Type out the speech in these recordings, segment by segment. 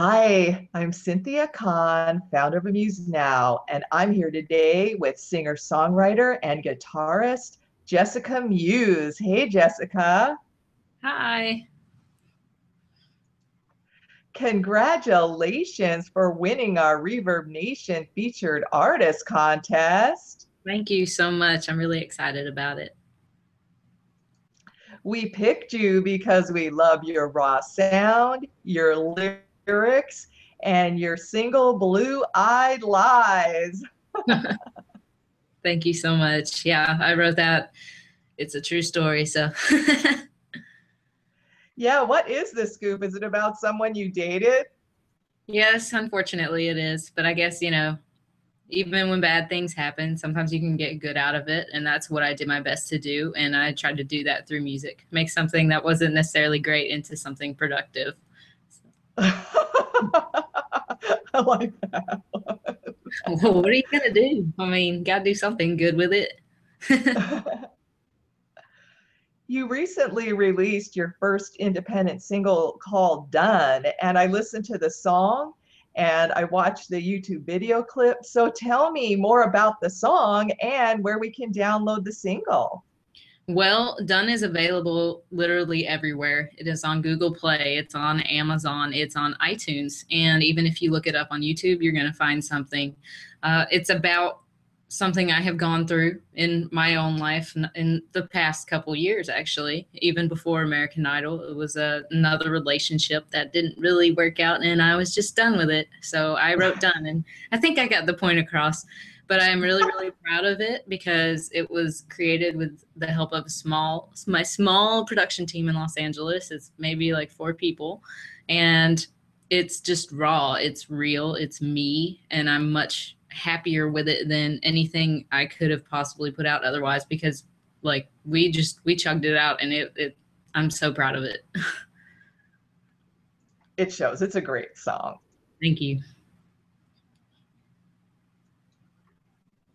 Hi, I'm Cynthia Kahn, founder of Amuse Now, and I'm here today with singer songwriter and guitarist Jessica Muse. Hey, Jessica. Hi. Congratulations for winning our Reverb Nation featured artist contest. Thank you so much. I'm really excited about it. We picked you because we love your raw sound, your lyrics lyrics and your single Blue Eyed Lies. Thank you so much. Yeah, I wrote that. It's a true story. So, yeah, what is the scoop? Is it about someone you dated? Yes, unfortunately it is. But I guess, you know, even when bad things happen, sometimes you can get good out of it. And that's what I did my best to do. And I tried to do that through music, make something that wasn't necessarily great into something productive. I like that. well, what are you gonna do? I mean, gotta do something good with it. you recently released your first independent single called Done, and I listened to the song and I watched the YouTube video clip. So tell me more about the song and where we can download the single. Well, Done is available literally everywhere. It is on Google Play, it's on Amazon, it's on iTunes. And even if you look it up on YouTube, you're going to find something. Uh, it's about something I have gone through in my own life in the past couple years, actually. Even before American Idol, it was a, another relationship that didn't really work out, and I was just done with it. So I wrote Done, and I think I got the point across but I'm really, really proud of it because it was created with the help of a small, my small production team in Los Angeles. It's maybe like four people, and it's just raw. It's real. It's me, and I'm much happier with it than anything I could have possibly put out otherwise because like we just we chugged it out and it, it I'm so proud of it. it shows. It's a great song. Thank you.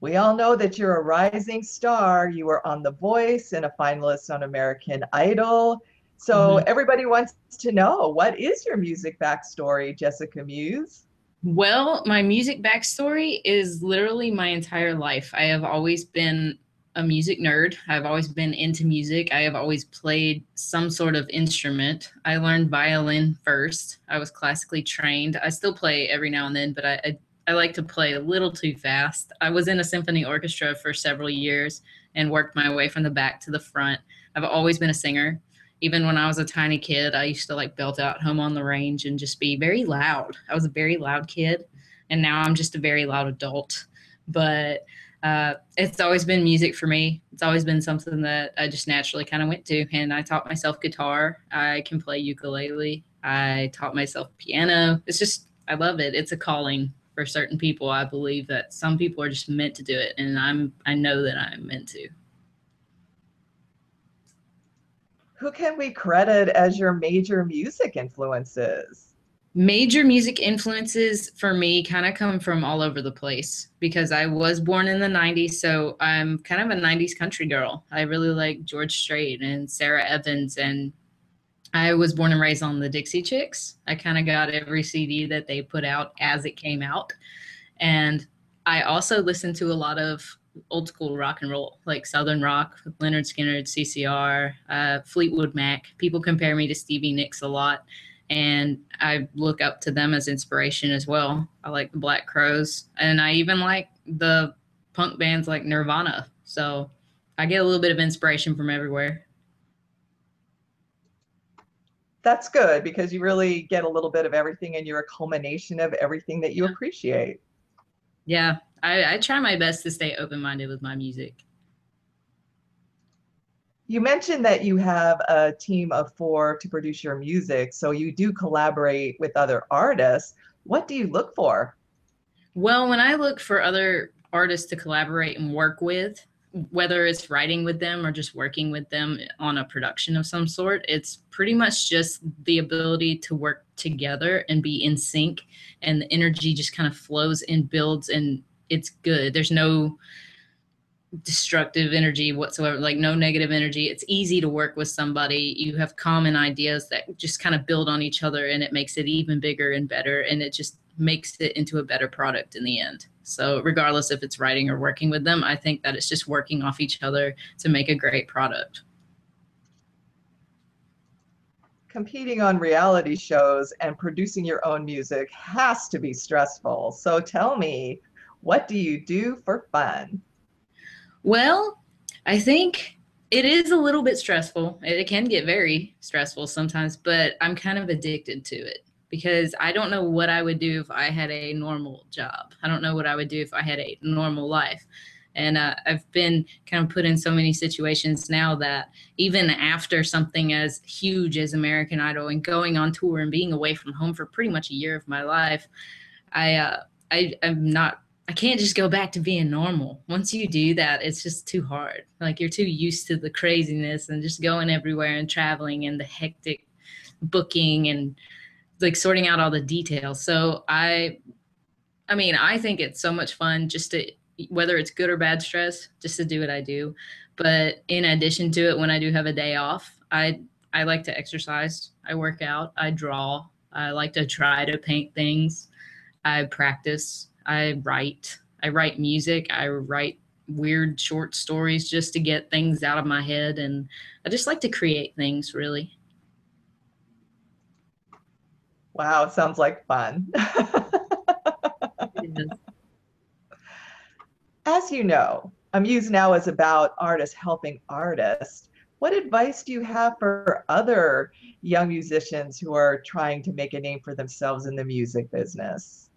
We all know that you're a rising star. You were on The Voice and a finalist on American Idol. So mm-hmm. everybody wants to know what is your music backstory, Jessica Muse? Well, my music backstory is literally my entire life. I have always been a music nerd. I've always been into music. I have always played some sort of instrument. I learned violin first. I was classically trained. I still play every now and then, but I, I I like to play a little too fast. I was in a symphony orchestra for several years and worked my way from the back to the front. I've always been a singer. Even when I was a tiny kid, I used to like belt out home on the range and just be very loud. I was a very loud kid, and now I'm just a very loud adult. But uh, it's always been music for me. It's always been something that I just naturally kind of went to. And I taught myself guitar. I can play ukulele. I taught myself piano. It's just, I love it. It's a calling for certain people i believe that some people are just meant to do it and i'm i know that i'm meant to who can we credit as your major music influences major music influences for me kind of come from all over the place because I was born in the 90s. So I'm kind of a 90s country girl. I really like George Strait and Sara Evans and I was born and raised on the Dixie Chicks. I kind of got every CD that they put out as it came out. And I also listened to a lot of old school rock and roll, like Southern rock, Lynyrd Skynyrd, CCR, uh, Fleetwood Mac. People compare me to Stevie Nicks a lot, and I look up to them as inspiration as well. I like the Black Crowes. and I even like the punk bands like Nirvana. So I get a little bit of inspiration from everywhere that's good because you really get a little bit of everything and you're a culmination of everything that you yeah. appreciate. Yeah, I, I try my best to stay open minded with my music. You mentioned that you have a team of four to produce your music, so you do collaborate with other artists. What do you look for? Well, when I look for other artists to collaborate and work with, whether it's writing with them or just working with them on a production of some sort, it's pretty much just the ability to work together and be in sync, and the energy just kind of flows and builds, and it's good. There's no destructive energy whatsoever like no negative energy it's easy to work with somebody you have common ideas that just kind of build on each other and it makes it even bigger and better and it just makes it into a better product in the end. So regardless if it's writing or working with them i think that it's just working off each other to make a great product. Competing on reality shows and producing your own music has to be stressful. So tell me what do you do for fun? Well, I think it is a little bit stressful. It can get very stressful sometimes, but I'm kind of addicted to it because I don't know what I would do if I had a normal job. I don't know what I would do if I had a normal life. And uh, I've been kind of put in so many situations now that even after something as huge as American Idol and going on tour and being away from home for pretty much a year of my life, I uh, I am not I can't just go back to being normal. Once you do that, it's just too hard. Like you're too used to the craziness and just going everywhere and traveling and the hectic booking and like sorting out all the details. So I I mean, I think it's so much fun just to whether it's good or bad stress, just to do what I do. But in addition to it, when I do have a day off, I I like to exercise, I work out, I draw, I like to try to paint things, I practice I write. I write music. I write weird short stories just to get things out of my head. And I just like to create things, really. Wow, sounds like fun. As you know, Amuse Now is about artists helping artists. What advice do you have for other young musicians who are trying to make a name for themselves in the music business?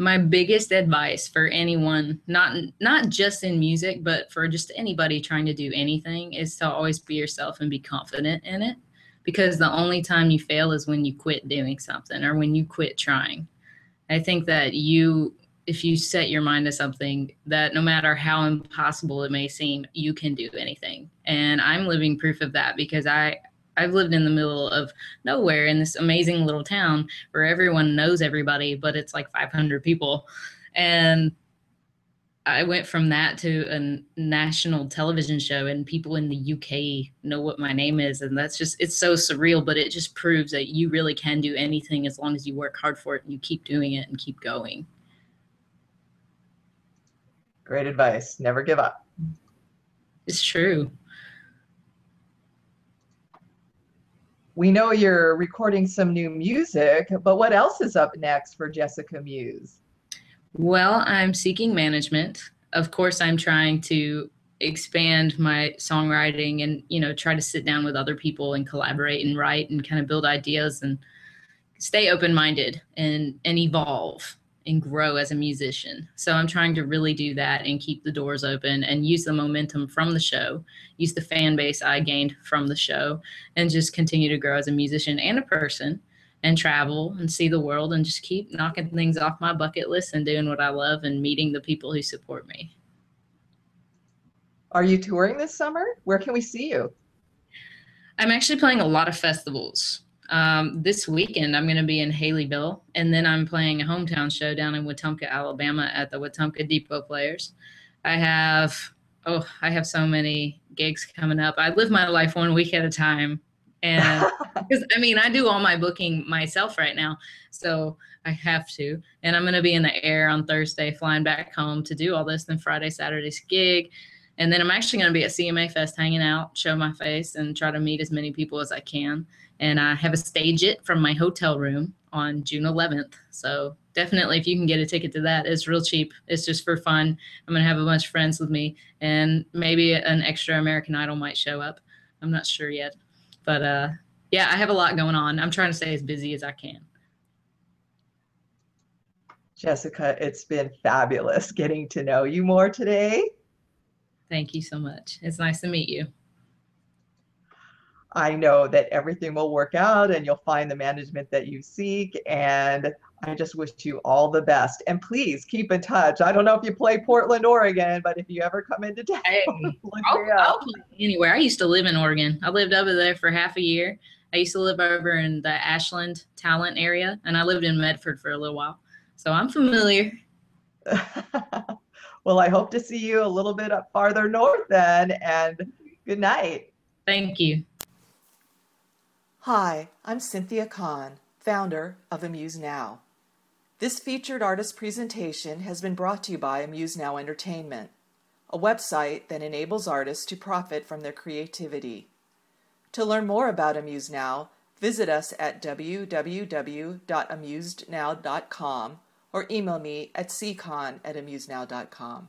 my biggest advice for anyone not not just in music but for just anybody trying to do anything is to always be yourself and be confident in it because the only time you fail is when you quit doing something or when you quit trying i think that you if you set your mind to something that no matter how impossible it may seem you can do anything and i'm living proof of that because i I've lived in the middle of nowhere in this amazing little town where everyone knows everybody, but it's like 500 people. And I went from that to a national television show, and people in the UK know what my name is. And that's just, it's so surreal, but it just proves that you really can do anything as long as you work hard for it and you keep doing it and keep going. Great advice. Never give up. It's true. we know you're recording some new music, but what else is up next for Jessica Muse? Well, I'm seeking management. Of course, I'm trying to expand my songwriting and, you know, try to sit down with other people and collaborate and write and kind of build ideas and stay open-minded and and evolve and grow as a musician. So I'm trying to really do that and keep the doors open and use the momentum from the show, use the fan base I gained from the show, and just continue to grow as a musician and a person and travel and see the world and just keep knocking things off my bucket list and doing what I love and meeting the people who support me. Are you touring this summer? Where can we see you? I'm actually playing a lot of festivals. Um, this weekend, I'm going to be in Haleyville, and then I'm playing a hometown show down in Wetumpka, Alabama, at the Wetumpka Depot Players. I have oh, I have so many gigs coming up. I live my life one week at a time, and because I mean, I do all my booking myself right now, so I have to. And I'm going to be in the air on Thursday, flying back home to do all this. Then Friday, Saturday's gig. And then I'm actually going to be at CMA Fest hanging out, show my face, and try to meet as many people as I can and I have a StageIt from my hotel room on June 11th. So definitely, if you can get a ticket to that, it's real cheap. It's just for fun. I'm gonna have a bunch of friends with me, and maybe an extra American Idol might show up. I'm not sure yet, but uh, yeah, I have a lot going on. I'm trying to stay as busy as I can. Jessica, it's been fabulous getting to know you more today. Thank you so much. It's nice to meet you. I know that everything will work out and you'll find the management that you seek. And I just wish you all the best. And please keep in touch. I don't know if you play Portland, Oregon, but if you ever come into town, hey, I'll, I'll play anywhere. I used to live in Oregon. I lived over there for half a year. I used to live over in the Ashland Talent area, and I lived in Medford for a little while. So I'm familiar. Well, I hope to see you a little bit up farther north then, and good night. Thank you. Hi, I'm Cynthia Kahn, founder of Amuse Now. This featured artist presentation has been brought to you by Amuse Now Entertainment, a website that enables artists to profit from their creativity. To learn more about Amuse Now, visit us at www.amusenow.com or email me at ckahn at amusenow.com.